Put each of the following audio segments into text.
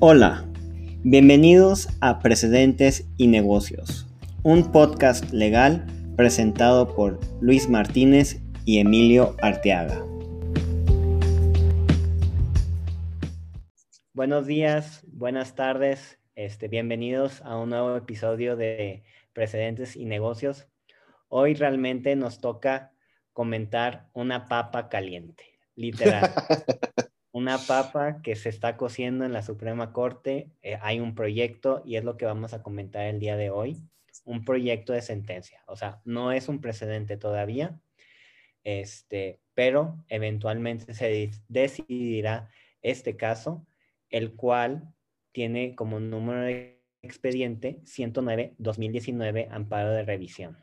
Hola, bienvenidos a Precedentes y Negocios, un podcast legal presentado por Luis Martínez y Emilio Arteaga. Buenos días, buenas tardes, este, bienvenidos a un nuevo episodio de Precedentes y Negocios. Hoy realmente nos toca comentar una papa caliente, literal. una papa que se está cociendo en la Suprema Corte. Eh, hay un proyecto y es lo que vamos a comentar el día de hoy. Un proyecto de sentencia. O sea, no es un precedente todavía, este, pero eventualmente se decidirá este caso, el cual tiene como número de expediente 109-2019 amparo de revisión.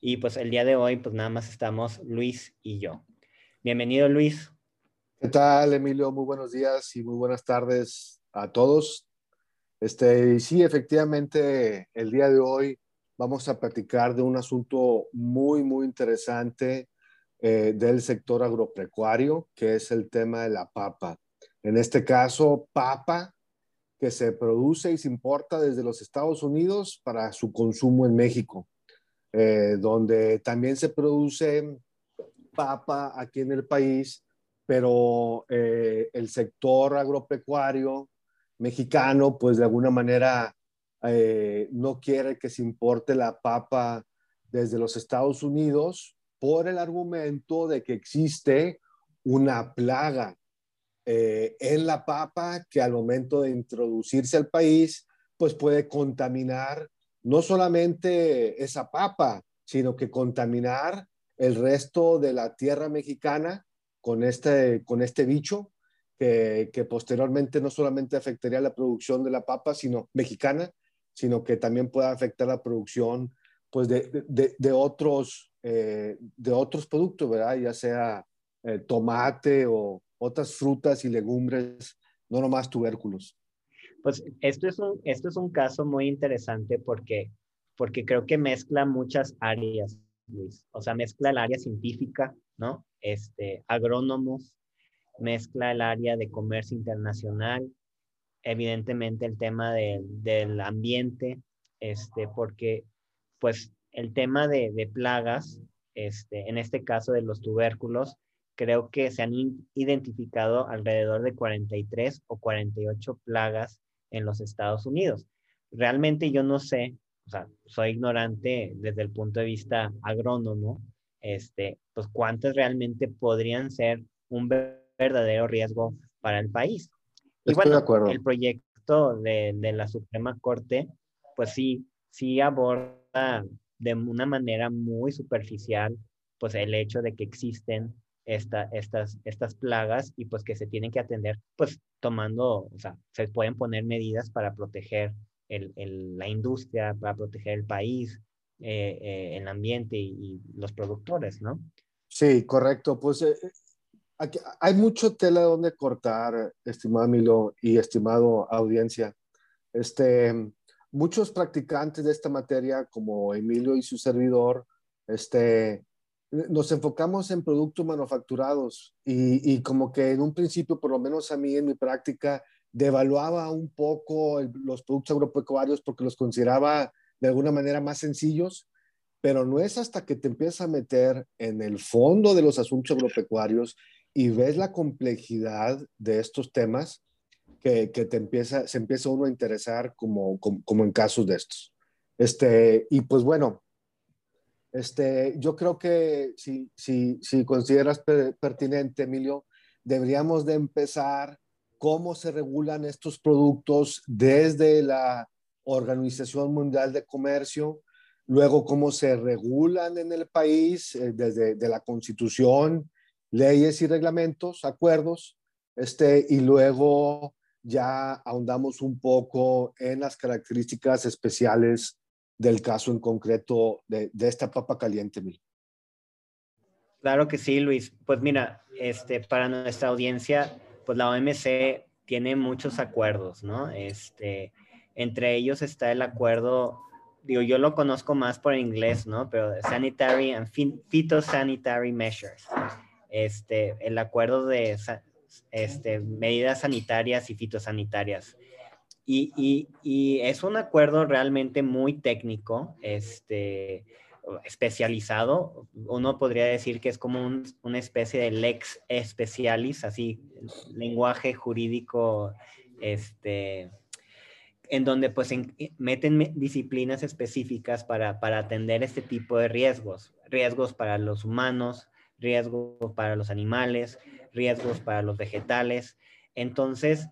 Y pues el día de hoy, pues nada más estamos Luis y yo. Bienvenido Luis. ¿Qué tal, Emilio? Muy buenos días y muy buenas tardes a todos. Este, sí, efectivamente, el día de hoy vamos a platicar de un asunto muy, muy interesante eh, del sector agropecuario, que es el tema de la papa. En este caso, papa que se produce y se importa desde los Estados Unidos para su consumo en México, eh, donde también se produce papa aquí en el país pero eh, el sector agropecuario mexicano, pues de alguna manera eh, no quiere que se importe la papa desde los Estados Unidos por el argumento de que existe una plaga eh, en la papa que al momento de introducirse al país, pues puede contaminar no solamente esa papa, sino que contaminar el resto de la tierra mexicana con este, con este bicho que, que, posteriormente no solamente afectaría la producción de la papa sino mexicana, sino que también puede afectar la producción pues, de, de, de otros, eh, de otros productos, ¿verdad? ya sea eh, tomate o otras frutas y legumbres, no nomás tubérculos. Pues esto es un, esto es un caso muy interesante porque, porque creo que mezcla muchas áreas, Luis. O sea, mezcla el área científica, ¿no? Este, agrónomos, mezcla el área de comercio internacional, evidentemente el tema del ambiente, este, porque pues el tema de, de, plagas, este, en este caso de los tubérculos, creo que se han identificado alrededor de 43 o 48 plagas en los Estados Unidos. Realmente yo no sé, o sea, soy ignorante desde el punto de vista agrónomo, este, pues cuántas realmente podrían ser un verdadero riesgo para el país. Y bueno, el proyecto de, de, la Suprema Corte, pues sí, sí aborda de una manera muy superficial, pues el hecho de que existen esta, estas, estas plagas y pues que se tienen que atender, pues tomando, o sea, se pueden poner medidas para proteger el, el, la industria, para proteger el país, eh, eh, el ambiente y, los productores, ¿no? Sí, correcto. Pues eh, aquí hay mucho tela donde cortar, estimado Milo y estimado audiencia. Este, muchos practicantes de esta materia, como Emilio y su servidor, este, nos enfocamos en productos manufacturados y, y, como que en un principio, por lo menos a mí en mi práctica, devaluaba un poco los productos agropecuarios porque los consideraba de alguna manera más sencillos, pero no es hasta que te empiezas a meter en el fondo de los asuntos agropecuarios y ves la complejidad de estos temas que, que te empieza, se empieza uno a interesar como, como, en casos de estos. Este, y pues bueno, este, yo creo que si, si, si consideras pertinente, Emilio, deberíamos de empezar cómo se regulan estos productos desde la Organización Mundial de Comercio, luego cómo se regulan en el país eh, desde de la constitución, leyes y reglamentos, acuerdos, este, y luego ya ahondamos un poco en las características especiales del caso en concreto de, esta papa caliente. Claro que sí, Luis. Pues mira, este, para nuestra audiencia, pues la OMC tiene muchos acuerdos, ¿no? Este, entre ellos está el acuerdo, digo, yo lo conozco más por inglés, ¿no? Pero Sanitary and Phytosanitary Measures. Este, el acuerdo de este, medidas sanitarias y fitosanitarias. Y, y, es un acuerdo realmente muy técnico, este, especializado. Uno podría decir que es como una especie de lex specialis, así, lenguaje jurídico, este, en donde pues meten disciplinas específicas para, para atender este tipo de riesgos. Riesgos para los humanos, riesgos para los animales, riesgos para los vegetales. Entonces,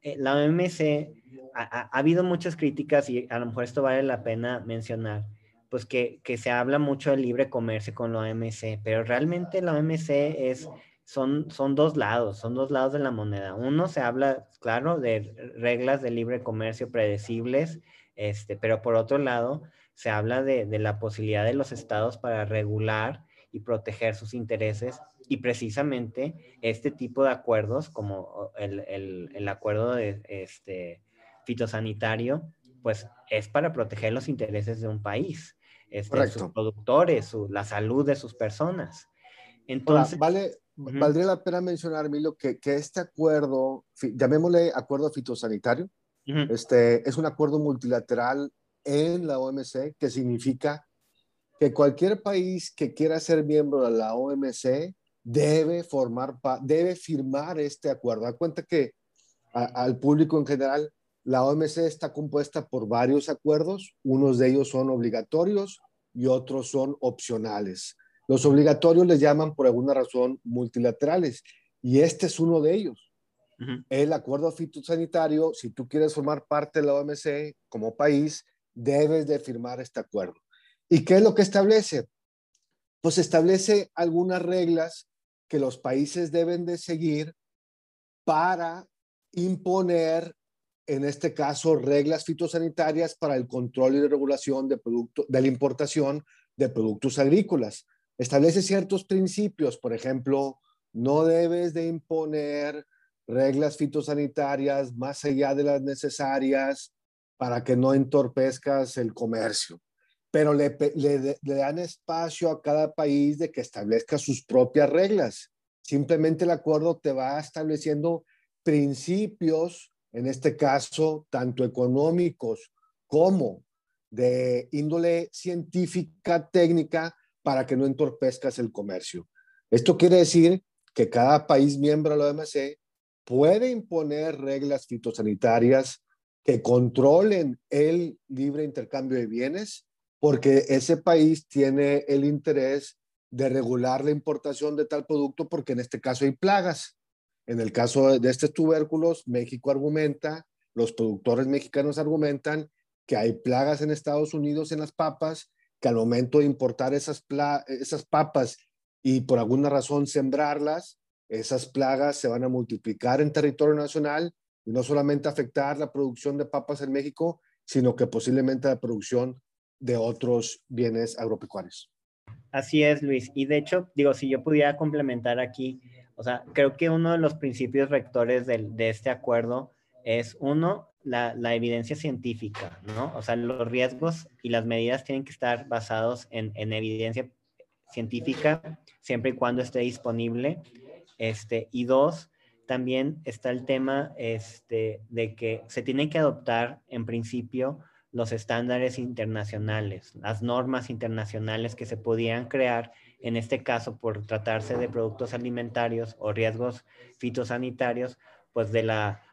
eh, la OMC, ha, habido muchas críticas y a lo mejor esto vale la pena mencionar, pues que, que se habla mucho de libre comercio con la OMC, pero realmente la OMC es, son, son dos lados, son dos lados de la moneda. Uno se habla, claro, de reglas de libre comercio predecibles, este, pero por otro lado se habla de, de la posibilidad de los estados para regular y proteger sus intereses y precisamente este tipo de acuerdos, como el, el, el acuerdo de, este, fitosanitario, pues es para proteger los intereses de un país, este, sus productores, su, la salud de sus personas. Entonces, vale, valdría la pena mencionar, Milo, que, que este acuerdo, llamémosle acuerdo fitosanitario, este, es un acuerdo multilateral en la OMC que significa que cualquier país que quiera ser miembro de la OMC debe formar, debe firmar este acuerdo. Da cuenta que al público en general, la OMC está compuesta por varios acuerdos, unos de ellos son obligatorios y otros son opcionales. Los obligatorios les llaman por alguna razón multilaterales y este es uno de ellos. El acuerdo fitosanitario, si tú quieres formar parte de la OMC como país, debes de firmar este acuerdo. ¿Y qué es lo que establece? Pues establece algunas reglas que los países deben de seguir para imponer, en este caso, reglas fitosanitarias para el control y regulación de, producto, de la importación de productos agrícolas. Establece ciertos principios, por ejemplo, no debes de imponer reglas fitosanitarias más allá de las necesarias para que no entorpezcas el comercio pero le, le, dan espacio a cada país de que establezca sus propias reglas. Simplemente el acuerdo te va estableciendo principios, en este caso, tanto económicos como de índole científica, técnica, para que no entorpezcas el comercio. Esto quiere decir que cada país miembro de la OMC puede imponer reglas fitosanitarias que controlen el libre intercambio de bienes porque ese país tiene el interés de regular la importación de tal producto porque en este caso hay plagas. En el caso de estos tubérculos, México argumenta, los productores mexicanos argumentan que hay plagas en Estados Unidos en las papas, que al momento de importar esas, esas papas y por alguna razón sembrarlas, esas plagas se van a multiplicar en territorio nacional y no solamente afectar la producción de papas en México, sino que posiblemente la producción de otros bienes agropecuarios. Así es, Luis. Y de hecho, digo, si yo pudiera complementar aquí, o sea, creo que uno de los principios rectores de, de este acuerdo es, uno, la, la, evidencia científica, ¿no? O sea, los riesgos y las medidas tienen que estar basados en, en evidencia científica, siempre y cuando esté disponible. Este, y dos, también está el tema este, de que se tienen que adoptar, en principio, los estándares internacionales, las normas internacionales que se podían crear, en este caso por tratarse de productos alimentarios o riesgos fitosanitarios, pues de la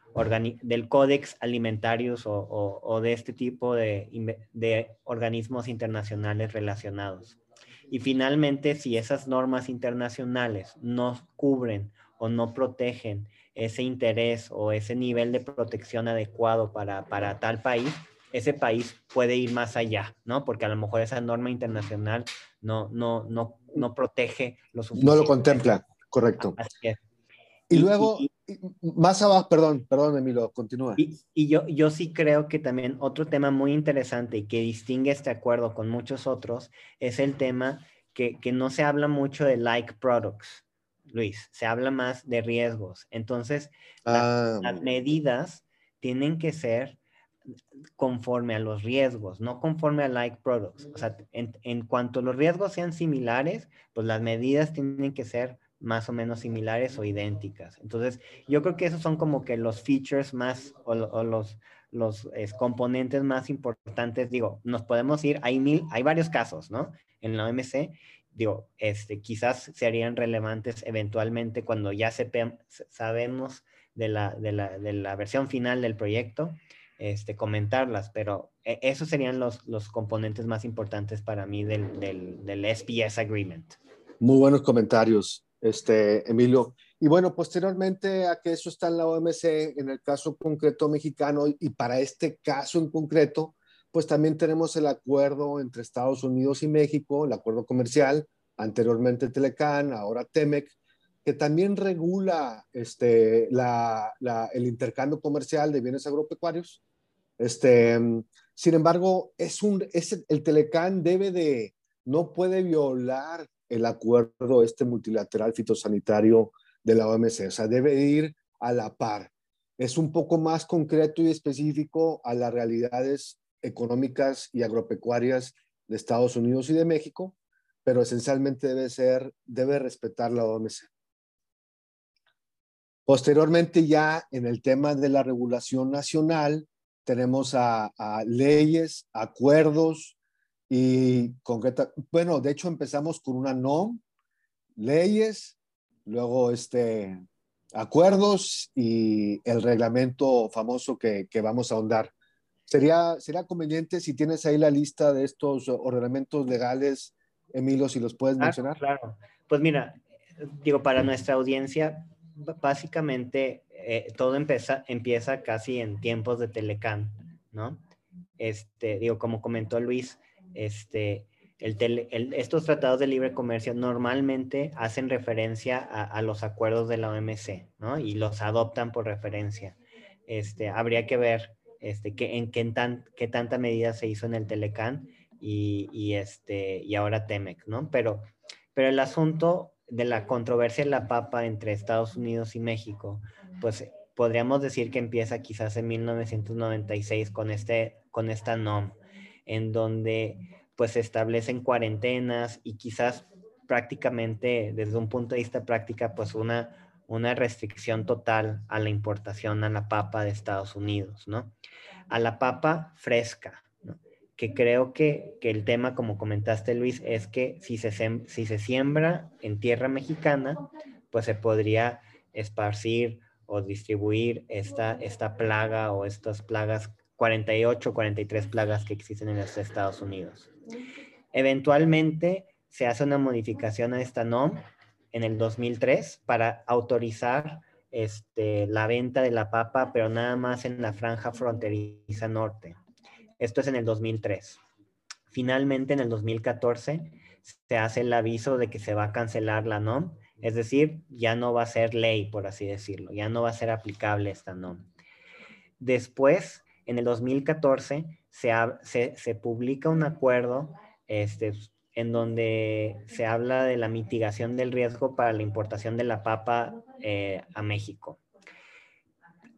del Códex Alimentarios o, de este tipo de, de organismos internacionales relacionados. Y finalmente, si esas normas internacionales no cubren o no protegen ese interés o ese nivel de protección adecuado para, para tal país, ese país puede ir más allá, ¿no? Porque a lo mejor esa norma internacional no, no, no, no protege lo suficiente. No lo contempla, correcto. Así es. Y, luego, más abajo, perdón, perdón, Emilio, continúa. Y, yo, yo sí creo que también otro tema muy interesante y que distingue este acuerdo con muchos otros es el tema que, que no se habla mucho de like products, Luis, se habla más de riesgos. Entonces, las ah. medidas tienen que ser conforme a los riesgos, no conforme a like products. O sea, en, cuanto los riesgos sean similares, pues las medidas tienen que ser más o menos similares o idénticas. Entonces, yo creo que esos son como que los features más o, los, los componentes más importantes, digo, nos podemos ir, hay, mil, hay varios casos, ¿no? En la OMC, digo, este, quizás serían relevantes eventualmente cuando ya sabemos de la, de, la, de la, versión final del proyecto, este, comentarlas, pero e, esos serían los, los componentes más importantes para mí del, del, del SPS Agreement. Muy buenos comentarios, este, Emilio. Y bueno, posteriormente a que eso está en la OMC, en el caso concreto mexicano, y para este caso en concreto, pues también tenemos el acuerdo entre Estados Unidos y México, el acuerdo comercial, anteriormente Telecan, ahora Temec, que también regula este, la, el intercambio comercial de bienes agropecuarios. Este, sin embargo, es un, es, el Telecan debe de, no puede violar el acuerdo este multilateral fitosanitario de la OMC, o sea, debe ir a la par. Es un poco más concreto y específico a las realidades económicas y agropecuarias de Estados Unidos y de México, pero esencialmente debe ser, debe respetar la OMC. Posteriormente ya en el tema de la regulación nacional, tenemos a, leyes, acuerdos y concreta, bueno, de hecho empezamos con una NOM, leyes, luego este, acuerdos y el reglamento famoso que, que vamos a ahondar. Sería, sería conveniente si tienes ahí la lista de estos ordenamientos legales, Emilio, si los puedes mencionar. Claro, pues mira, digo, para nuestra audiencia, básicamente eh, todo empieza, empieza casi en tiempos de Telecam, ¿no? Este, digo, como comentó Luis, este, estos tratados de libre comercio normalmente hacen referencia a, los acuerdos de la OMC, ¿no? Y los adoptan por referencia. Este, habría que ver este, que, en qué, tan, qué tanta medida se hizo en el Telecán y, y, este, y ahora Temec, ¿no? Pero, pero el asunto de la controversia en la papa entre Estados Unidos y México, pues podríamos decir que empieza quizás en 1996 con, este, con esta NOM, en donde pues se establecen cuarentenas y quizás prácticamente desde un punto de vista práctica pues una, una restricción total a la importación a la papa de Estados Unidos, ¿no? A la papa fresca, que creo que, que, el tema, como comentaste Luis, es que si se, si se siembra en tierra mexicana, pues se podría esparcir o distribuir esta, esta plaga o estas plagas, 48, 43 plagas que existen en los Estados Unidos. Eventualmente se hace una modificación a esta NOM en el 2003 para autorizar este, la venta de la papa, pero nada más en la franja fronteriza norte. Esto es en el 2003. Finalmente, en el 2014, se hace el aviso de que se va a cancelar la NOM, es decir, ya no va a ser ley, por así decirlo, ya no va a ser aplicable esta NOM. Después, en el 2014, se, publica un acuerdo este, en donde se habla de la mitigación del riesgo para la importación de la papa eh, a México.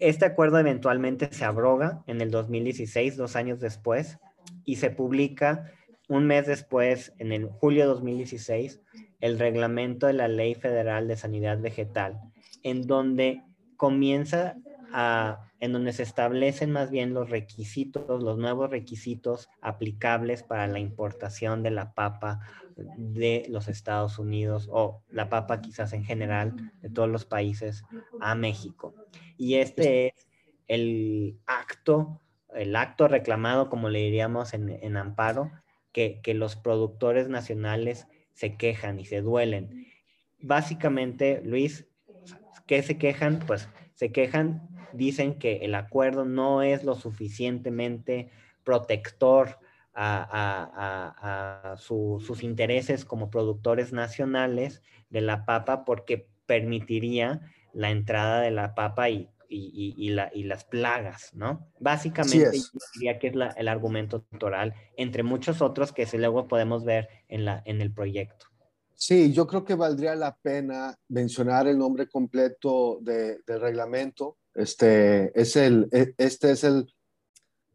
Este acuerdo eventualmente se abroga en el 2016, dos años después, y se publica un mes después, en el julio de 2016, el reglamento de la Ley Federal de Sanidad Vegetal, en donde comienza en donde se establecen más bien los requisitos, los nuevos requisitos aplicables para la importación de la papa de los Estados Unidos o la papa quizás en general de todos los países a México. Y este es el acto, el acto reclamado, como le diríamos en, amparo, que, que los productores nacionales se quejan y se duelen. Básicamente, Luis, ¿qué se quejan? Pues se quejan dicen que el acuerdo no es lo suficientemente protector a, sus intereses como productores nacionales de la papa porque permitiría la entrada de la papa y, las plagas, ¿no? Básicamente diría que es el argumento doctoral, entre muchos otros que luego podemos ver en, la, en el proyecto. Sí, yo creo que valdría la pena mencionar el nombre completo del reglamento, este es el, e, este es el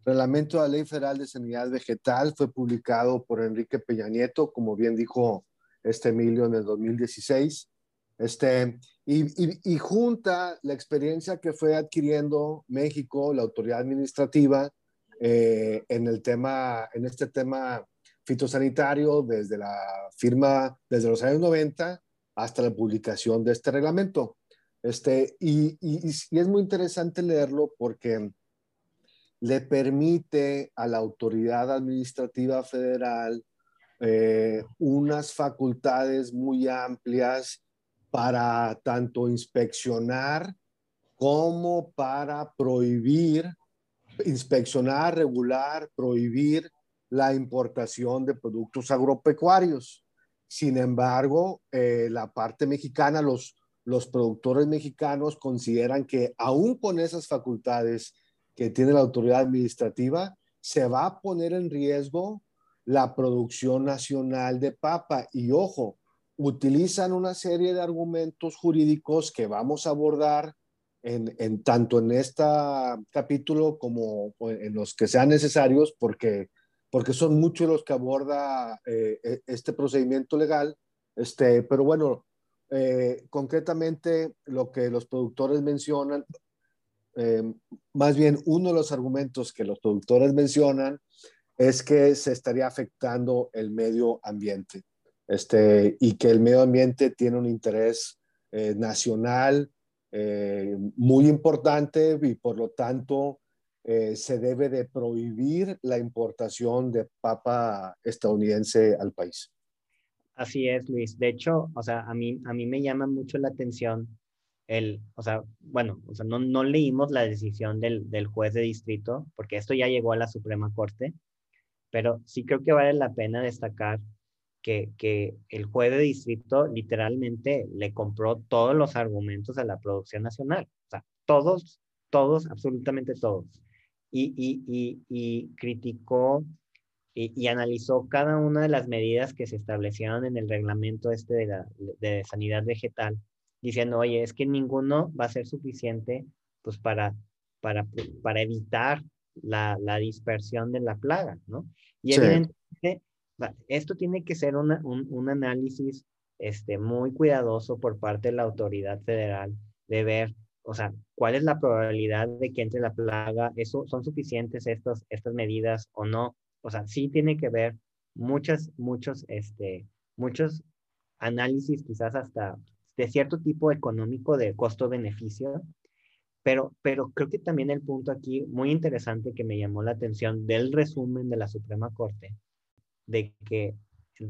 reglamento de la Ley Federal de Sanidad Vegetal, fue publicado por Enrique Peña Nieto, como bien dijo este Emilio en el 2016. Este, y, y, junta la experiencia que fue adquiriendo México, la autoridad administrativa, eh, en el tema, en este tema fitosanitario desde la firma, desde los años 90 hasta la publicación de este reglamento. Este, y, y, es muy interesante leerlo porque le permite a la autoridad administrativa federal eh, unas facultades muy amplias para tanto inspeccionar como para prohibir, inspeccionar, regular, prohibir la importación de productos agropecuarios. Sin embargo, eh, la parte mexicana, los, los productores mexicanos consideran que aún con esas facultades que tiene la autoridad administrativa, se va a poner en riesgo la producción nacional de papa. Y ojo, utilizan una serie de argumentos jurídicos que vamos a abordar en, tanto en este capítulo como en los que sean necesarios, porque, porque son muchos los que aborda eh, e, este procedimiento legal. Este, pero bueno, eh, concretamente lo que los productores mencionan, eh, más bien uno de los argumentos que los productores mencionan es que se estaría afectando el medio ambiente este, y que el medio ambiente tiene un interés eh, nacional muy importante y por lo tanto se debe de prohibir la importación de papa estadounidense al país. Así es, Luis. De hecho, o sea, a mí, a mí me llama mucho la atención el, o sea, bueno, o sea, no, no leímos la decisión del, del juez de distrito, porque esto ya llegó a la Suprema Corte, pero sí creo que vale la pena destacar que, que, el juez de distrito literalmente le compró todos los argumentos a la producción nacional. O sea, todos, todos, absolutamente todos. Y, y, y, y criticó y, analizó cada una de las medidas que se establecieron en el reglamento este de, la, de sanidad vegetal, diciendo, oye, es que ninguno va a ser suficiente pues para, para, para evitar la, la dispersión de la plaga, ¿no? Y evidentemente, esto tiene que ser un, un, análisis este, muy cuidadoso por parte de la autoridad federal de ver, o sea, cuál es la probabilidad de que entre la plaga, eso, son suficientes estas, estas medidas o no. O sea, sí tiene que ver muchas, muchos, este, muchos análisis, quizás hasta de cierto tipo económico de costo-beneficio, pero, pero creo que también el punto aquí muy interesante que me llamó la atención del resumen de la Suprema Corte, de que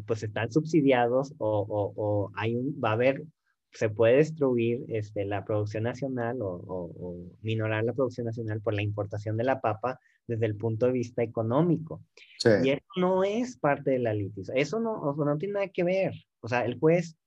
pues están subsidiados o, o, o hay un, va a haber, se puede destruir este, la producción nacional o, o, minorar la producción nacional por la importación de la papa desde el punto de vista económico. Y eso no es parte de la litis, eso no, no tiene nada que ver. O sea, el juez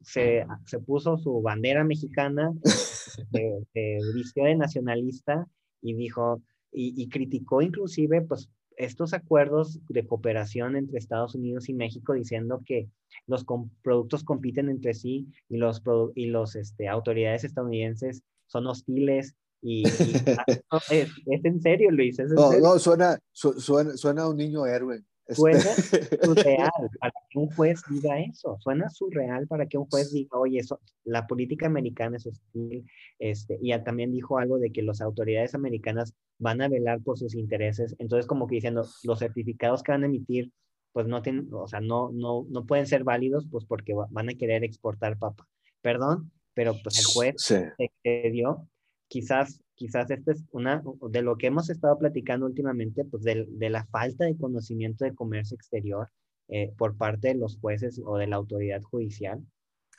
se, se puso su bandera mexicana, se, vistió de nacionalista y dijo, y, y, criticó inclusive, pues, estos acuerdos de cooperación entre Estados Unidos y México diciendo que los productos compiten entre sí y los, y los este, autoridades estadounidenses son hostiles y, es, en serio, Luis. no, no, suena, suena, suena a un niño héroe. Suena surreal para que un juez diga eso. Suena surreal para que un juez diga, oye, eso, la política americana es hostil. Este, y también dijo algo de que las autoridades americanas van a velar por sus intereses. Entonces, como que diciendo, los certificados que van a emitir, pues no tienen, o sea, no, no, no pueden ser válidos, pues porque van a querer exportar papa. Perdón, pero pues el juez se excedió. Quizás quizás esta es una de lo que hemos estado platicando últimamente, pues de, de la falta de conocimiento de comercio exterior eh, por parte de los jueces o de la autoridad judicial.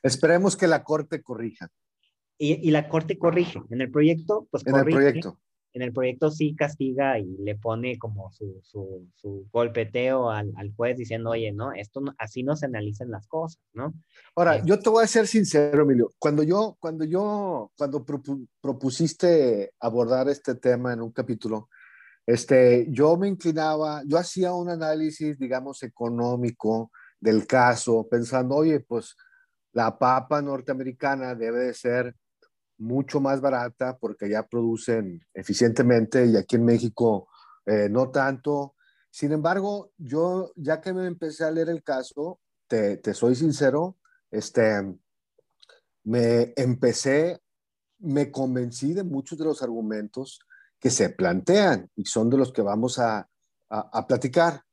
Esperemos que la Corte corrija. Y, y la Corte corrige. En el proyecto, pues En el proyecto en el proyecto sí castiga y le pone como su, su, su golpeteo al, al, juez diciendo, oye, no, esto así no se analizan las cosas, ¿no? Ahora, eh, yo te voy a ser sincero, Emilio. Cuando yo, cuando yo, cuando propusiste abordar este tema en un capítulo, este, yo me inclinaba, yo hacía un análisis, digamos, económico del caso, pensando, oye, pues la papa norteamericana debe de ser mucho más barata porque ya producen eficientemente y aquí en México eh, no tanto. Sin embargo, yo ya que me empecé a leer el caso, te, te soy sincero, este, me empecé, me convencí de muchos de los argumentos que se plantean y son de los que vamos a, a, platicar.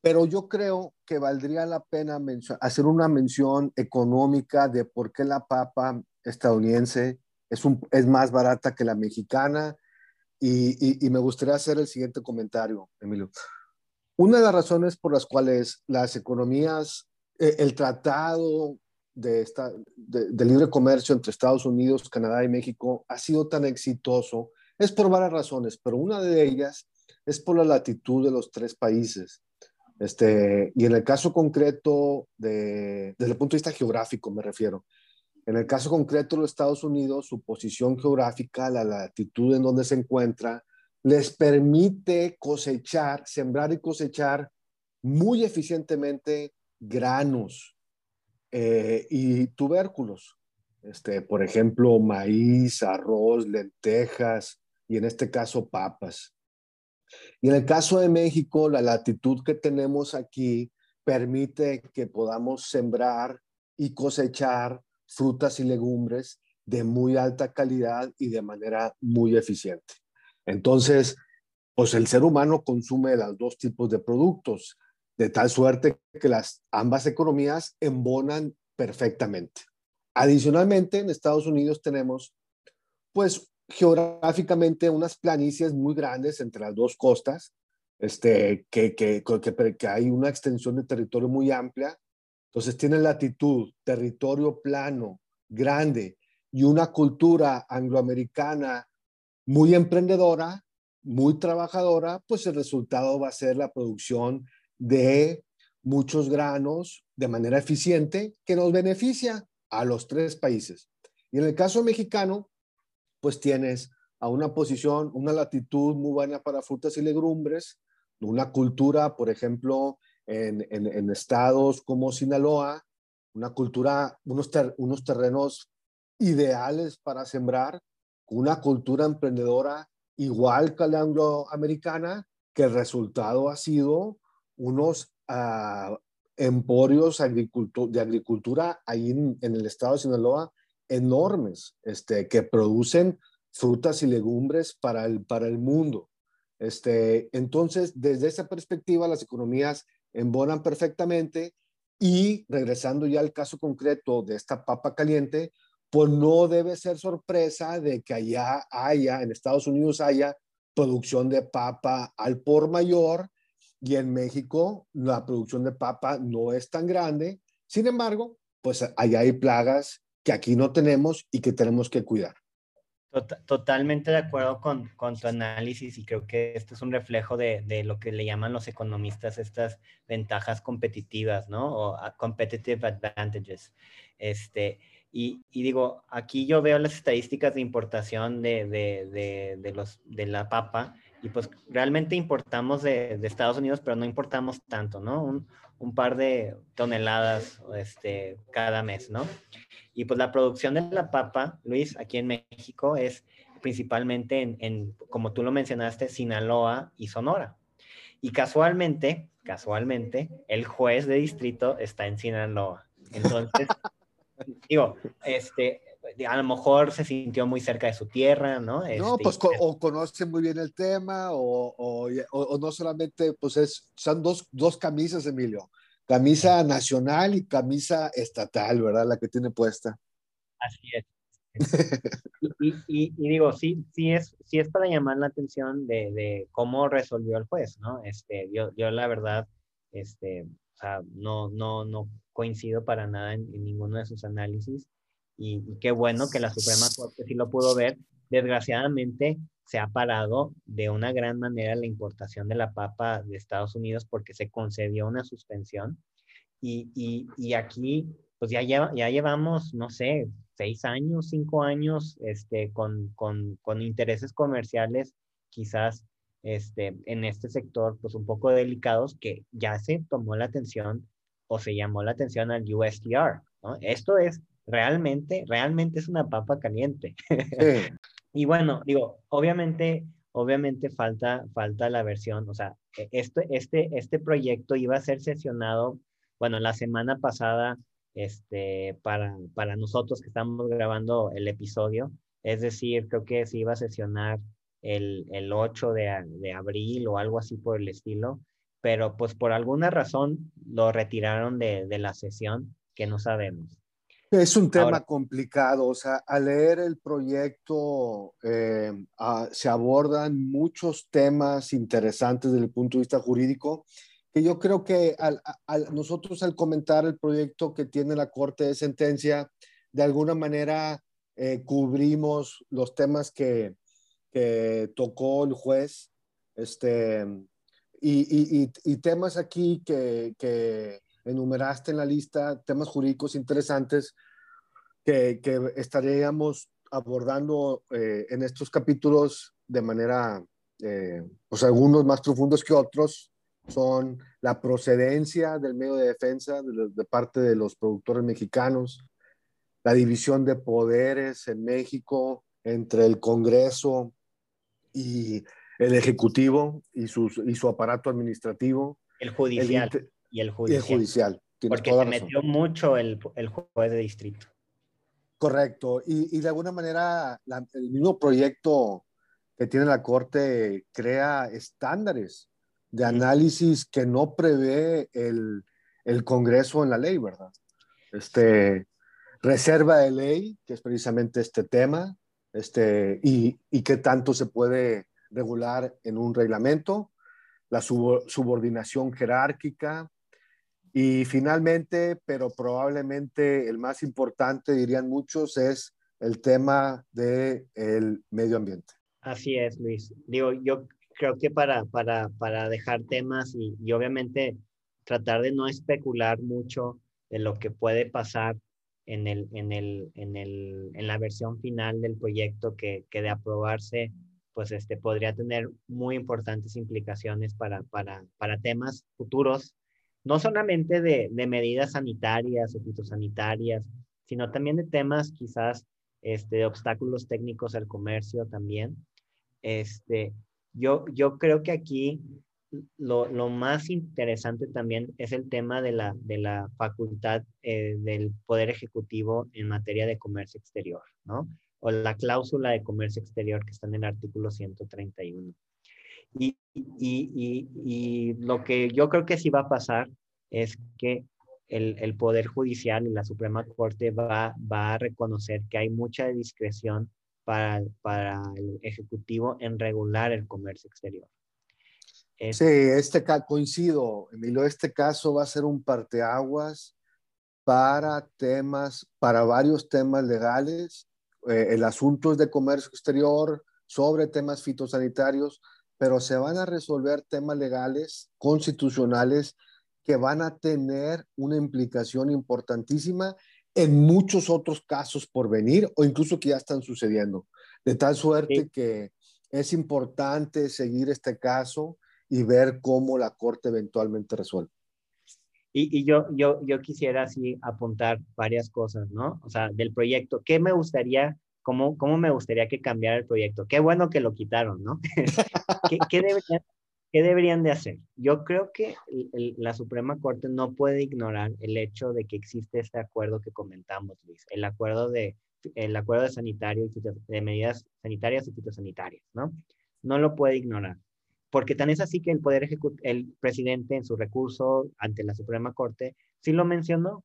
Pero yo creo que valdría la pena hacer una mención económica de por qué la papa estadounidense es, más barata que la mexicana y, me gustaría hacer el siguiente comentario, Emilio. Una de las razones por las cuales las economías, eh, el tratado de, libre comercio entre Estados Unidos, Canadá y México ha sido tan exitoso es por varias razones, pero una de ellas es por la latitud de los tres países. Este, y en el caso concreto, de, desde el punto de vista geográfico me refiero, en el caso concreto de los Estados Unidos, su posición geográfica, la latitud en donde se encuentra, les permite cosechar, sembrar y cosechar muy eficientemente granos eh, y tubérculos. Este, por ejemplo, maíz, arroz, lentejas y en este caso papas. Y en el caso de México, la latitud que tenemos aquí permite que podamos sembrar y cosechar frutas y legumbres de muy alta calidad y de manera muy eficiente. Entonces, pues el ser humano consume los dos tipos de productos, de tal suerte que las ambas economías embonan perfectamente. Adicionalmente, en Estados Unidos tenemos, pues, geográficamente unas planicies muy grandes entre las dos costas, este, que, que, que, que hay una extensión de territorio muy amplia. Entonces, tienen latitud, territorio plano, grande y una cultura angloamericana muy emprendedora, muy trabajadora, pues el resultado va a ser la producción de muchos granos de manera eficiente que nos beneficia a los tres países. Y en el caso mexicano, pues tienes a una posición, una latitud muy buena para frutas y legumbres, una cultura, por ejemplo, en, en, estados como Sinaloa, una cultura, unos, unos terrenos ideales para sembrar, una cultura emprendedora igual que la angloamericana, que el resultado ha sido unos uh, emporios de agricultura ahí en, el estado de Sinaloa enormes, este, que producen frutas y legumbres para el, para el mundo. Este, entonces, desde esa perspectiva, las economías embonan perfectamente y regresando ya al caso concreto de esta papa caliente, pues no debe ser sorpresa de que allá haya, en Estados Unidos haya producción de papa al por mayor y en México la producción de papa no es tan grande. Sin embargo, pues allá hay plagas que aquí no tenemos y que tenemos que cuidar. Tota-, totalmente de acuerdo con, con, tu análisis y creo que esto es un reflejo de, de, lo que le llaman los economistas estas ventajas competitivas, ¿no? O competitive advantages. Este, y, y, digo, aquí yo veo las estadísticas de importación de, de, de, los, de la papa y pues realmente importamos de, Estados Unidos, pero no importamos tanto, ¿no? Un, par de toneladas este, cada mes, ¿no? Y pues la producción de la papa, Luis, aquí en México es principalmente en, en como tú lo mencionaste, Sinaloa y Sonora. Y casualmente, casualmente, el juez de distrito está en Sinaloa. Entonces, digo, este, a lo mejor se sintió muy cerca de su tierra, ¿no? no, este, pues o conoce muy bien el tema o, o, o, no solmente, pues es, son dos, dos camisas, Emilio, camisa nacional y camisa estatal, ¿verdad? La que tiene puesta. Así es. y, y, y, digo, sí, sí es, sí es para llamar la atención de, de cómo resolvió el juez, ¿no? Este, yo, yo la verdad, este, o sea, no, no, no coincido para nada en, ninguno de sus análisis y, qué bueno que la Suprema Corte sí lo pudo ver. Desgraciadamente se ha parado de una gran manera la importación de la papa de Estados Unidos porque se concedió una suspensión y, y, y aquí pues ya, lleva, ya llevamos, no sé, seis años, cinco años este, con, con, con intereses comerciales quizás este, en este sector pues un poco delicados que ya se tomó la atención o se llamó la atención al USTR. ¿no? Esto es realmente, realmente es una papa caliente. y bueno, digo, obviamente, obviamente falta, falta la versión, o sea, e, este, este, este proyecto iba a ser sesionado, bueno, la semana pasada este, para, para nosotros que estamos grabando el episodio. Es decir, creo que se iba a sesionar el, el 8 de, de, abril o algo así por el estilo, pero pues por alguna razón lo retiraron de, de la sesión que no sabemos. Es un tema complicado, o sea, al leer el proyecto eh, se abordan muchos temas interesantes desde el punto de vista jurídico, que yo creo que al, nosotros al comentar el proyecto que tiene la Corte de Sentencia, de alguna manera eh, cubrimos los temas que, que, tocó el juez, este, y, y, y temas aquí que, que enumeraste en la lista temas jurídicos interesantes que, que estaríamos abordando eh, en estos capítulos de manera, eh, pues algunos más profundos que otros, son la procedencia del medio de defensa de, de, parte de los productores mexicanos, la división de poderes en México entre el Congreso y el Ejecutivo y, sus, y su aparato administrativo. El judicial. El, y el judicial. Y el judicial. Porque se metió mucho el, el, juez de distrito. Correcto. Y, y de alguna manera la, el mismo proyecto que tiene la Corte crea estándares de análisis que no prevé el, el Congreso en la ley, ¿verdad? Este, reserva de ley, que es precisamente este tema, este, y, y qué tanto se puede regular en un reglamento, la sub, subordinación jerárquica, y finalmente, pero probablemente el más importante, dirían muchos, es el tema del el medio ambiente. Así es, Luis. Digo, yo creo que para, para, para dejar temas y, y, obviamente tratar de no especular mucho de lo que puede pasar en, el, en, el, en, el, en la versión final del proyecto que, que de aprobarse, pues este, podría tener muy importantes implicaciones para, para, para temas futuros no solamente de, medidas sanitarias o fitosanitarias, sino también de temas quizás este, de obstáculos técnicos al comercio también. Este, yo, yo creo que aquí lo, lo, más interesante también es el tema de la, de la facultad eh, del Poder Ejecutivo en materia de comercio exterior, ¿no? O la cláusula de comercio exterior que está en el artículo 131. Y, y, y, lo que yo creo que sí va a pasar es que el, el, Poder Judicial y la Suprema Corte va, va a reconocer que hay mucha discreción para, para el Ejecutivo en regular el comercio exterior. Es, sí, este coincido, Emilio, este caso va a ser un parteaguas para temas, para varios temas legales. Eh, el asunto es de comercio exterior, sobre temas fitosanitarios, pero se van a resolver temas legales, constitucionales, que van a tener una implicación importantísima en muchos otros casos por venir o incluso que ya están sucediendo. De tal suerte sí. que es importante seguir este caso y ver cómo la Corte eventualmente resuelve. Y, y, yo, yo, yo quisiera así apuntar varias cosas, ¿no? O sea, del proyecto. ¿Qué me gustaría ¿Cómo, ¿Cómo, me gustaría que cambiara el proyecto? Qué bueno que lo quitaron, ¿no? ¿Qué, qué, deberían, ¿Qué, deberían, de hacer? Yo creo que el, la Suprema Corte no puede ignorar el hecho de que existe este acuerdo que comentamos, Luis, el acuerdo de, el acuerdo de, sanitario, de medidas sanitarias y fitosanitarias, ¿no? No lo puede ignorar. Porque tan es así que el Poder el presidente en su recurso ante la Suprema Corte, sí lo mencionó.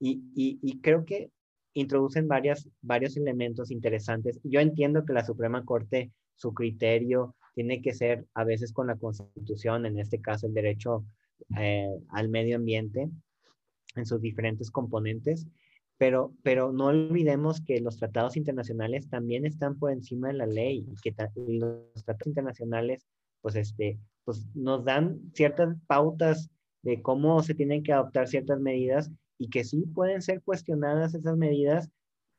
Y, y, y creo que introducen varias, varios elementos interesantes. Yo entiendo que la Suprema Corte, su criterio tiene que ser a veces con la Constitución, en este caso el derecho eh, al medio ambiente, en sus diferentes componentes, pero, pero no olvidemos que los tratados internacionales también están por encima de la ley y que los tratados internacionales pues, este, pues nos dan ciertas pautas de cómo se tienen que adoptar ciertas medidas y que sí pueden ser cuestionadas esas medidas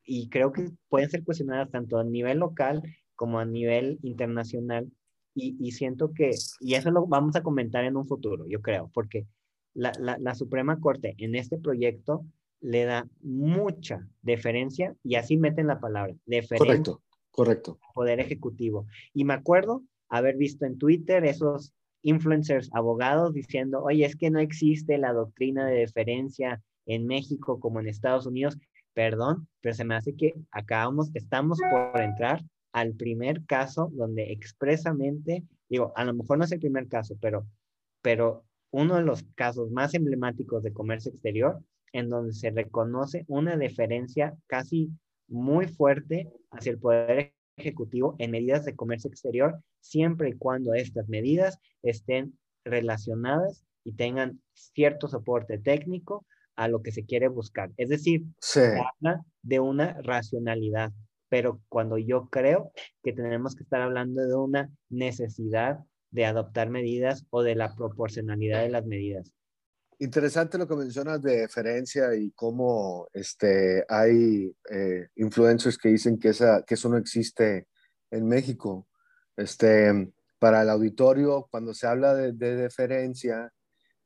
y creo que pueden ser cuestionadas tanto a nivel local como a nivel internacional y, y siento que, y eso lo vamos a comentar en un futuro, yo creo, porque la, la, la Suprema Corte en este proyecto le da mucha deferencia y así meten la palabra, deferencia. Correcto, correcto. Poder Ejecutivo. Y me acuerdo haber visto en Twitter esos influencers abogados diciendo, oye, es que no existe la doctrina de deferencia en México como en Estados Unidos, perdón, pero se me hace que acabamos, estamos por entrar al primer caso donde expresamente, digo, a lo mejor no es el primer caso, pero, pero uno de los casos más emblemáticos de comercio exterior en donde se reconoce una deferencia casi muy fuerte hacia el poder ejecutivo en medidas de comercio exterior, siempre y cuando estas medidas estén relacionadas y tengan cierto soporte técnico a lo que se quiere buscar. Es decir, se habla de una racionalidad, pero cuando yo creo que tenemos que estar hablando de una necesidad de adoptar medidas o de la proporcionalidad de las medidas. Interesante lo que mencionas de deferencia y cómo este, hay eh, influencers que dicen que, esa, que eso no existe en México. Este, para el auditorio, cuando se habla de, deferencia,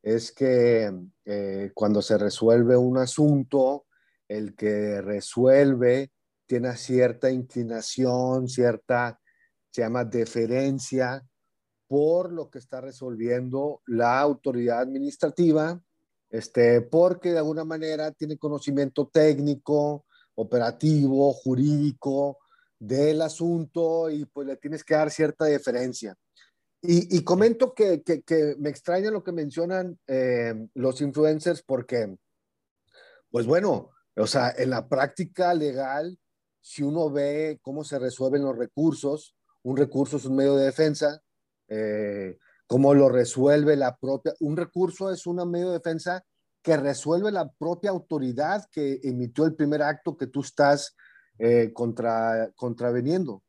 es que eh, cuando se resuelve un asunto, el que resuelve tiene cierta inclinación, cierta, se llama deferencia por lo que está resolviendo la autoridad administrativa, este, porque de alguna manera tiene conocimiento técnico, operativo, jurídico del asunto y pues le tienes que dar cierta deferencia. Y, comento que, que, me extraña lo que mencionan eh, los influencers porque, pues bueno, o sea, en la práctica legal, si uno ve cómo se resuelven los recursos, un recurso es un medio de defensa, eh, cómo lo resuelve la propia, un recurso es un medio de defensa que resuelve la propia autoridad que emitió el primer acto que tú estás eh, contra, contraveniendo.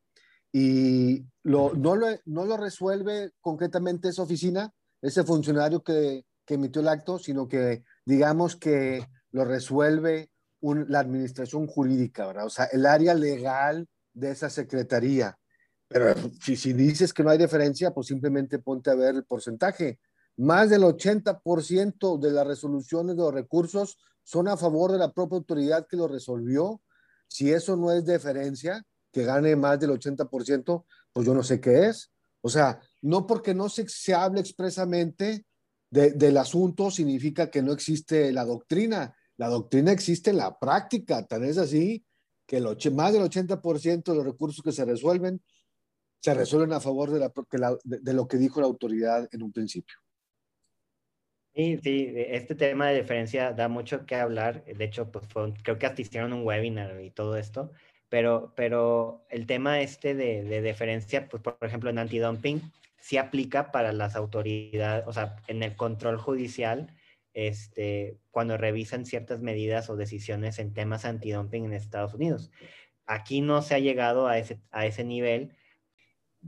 Y lo, no, lo, no lo resuelve concretamente esa oficina, ese funcionario que, que emitió el acto, sino que digamos que lo resuelve la administración jurídica, ¿verdad? O sea, el área legal de esa secretaría. Pero si, si dices que no hay diferencia, pues simplemente ponte a ver el porcentaje. Más del 80% de las resoluciones de los recursos son a favor de la propia autoridad que lo resolvió. Si eso no es deferencia, que gane más del 80%, pues yo no sé qué es. O sea, no porque no se, se hable expresamente del asunto significa que no existe la doctrina. La doctrina existe en la práctica, tan es así que más del 80% de los recursos que se resuelven se resuelven a favor de, la, de, lo que dijo la autoridad en un principio. Sí, sí, este tema de diferencia da mucho que hablar. De hecho, pues creo que hasta hicieron un webinar y todo esto. Pero, pero el tema este de, de deferencia, pues por ejemplo en antidumping, sí aplica para las autoridades, o sea, en el control judicial, este, cuando revisan ciertas medidas o decisiones en temas antidumping en Estados Unidos. Aquí no se ha llegado a ese, a ese nivel,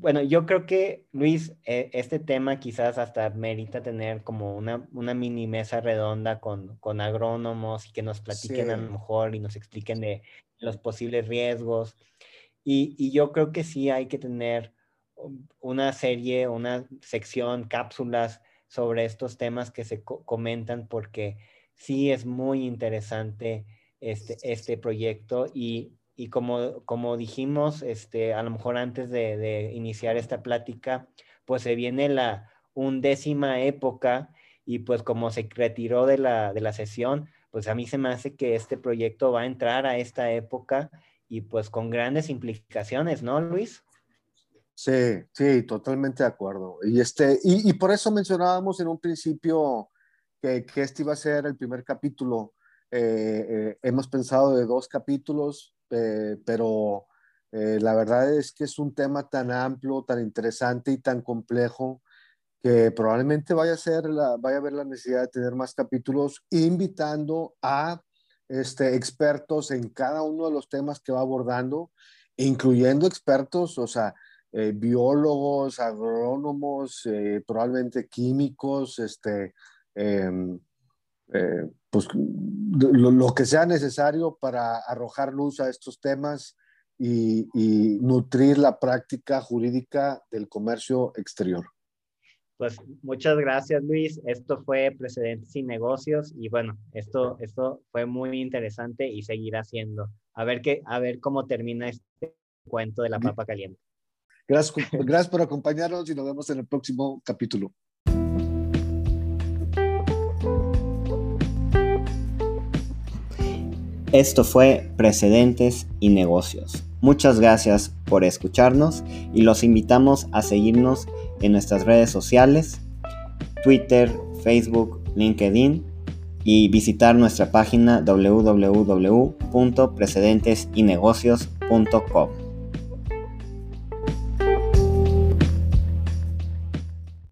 bueno, yo creo que, Luis, e, este tema quizás hasta merita tener como una, una mini mesa redonda con, con agrónomos y que nos platiquen a lo mejor y nos expliquen de los posibles riesgos. Y, y, yo creo que sí hay que tener una serie, una sección, cápsulas sobre estos temas que se comentan porque sí es muy interesante este, este proyecto y y como, como dijimos, este, a lo mejor antes de, iniciar esta plática, pues se viene la undécima época y pues como se retiró de la, de la sesión, pues a mí se me hace que este proyecto va a entrar a esta época y pues con grandes implicaciones, ¿no, Luis? Sí, sí, totalmente de acuerdo. Y, este, y, por eso mencionábamos en un principio que, que este iba a ser el primer capítulo. Eh, eh, hemos pensado de dos capítulos, eh, pero eh, la verdad es que es un tema tan amplio, tan interesante y tan complejo que probablemente vaya a, ser la, vaya a haber la necesidad de tener más capítulos invitando a este, expertos en cada uno de los temas que va abordando, incluyendo expertos, o sea, eh, biólogos, agrónomos, probablemente químicos, este, em, pues lo, que sea necesario para arrojar luz a estos temas y, nutrir la práctica jurídica del comercio exterior. Pues muchas gracias Luis. Esto fue Precedentes y Negocios y bueno, esto, esto fue muy interesante y seguirá siendo. A ver, qué, a ver cómo termina este cuento de la papa caliente. Gracias, gracias por acompañarnos y nos vemos en el próximo capítulo. Esto fue Precedentes y Negocios. Muchas gracias por escucharnos y los invitamos a seguirnos en nuestras redes sociales, Twitter, Facebook, LinkedIn y visitar nuestra página www.precedentesinegocios.com.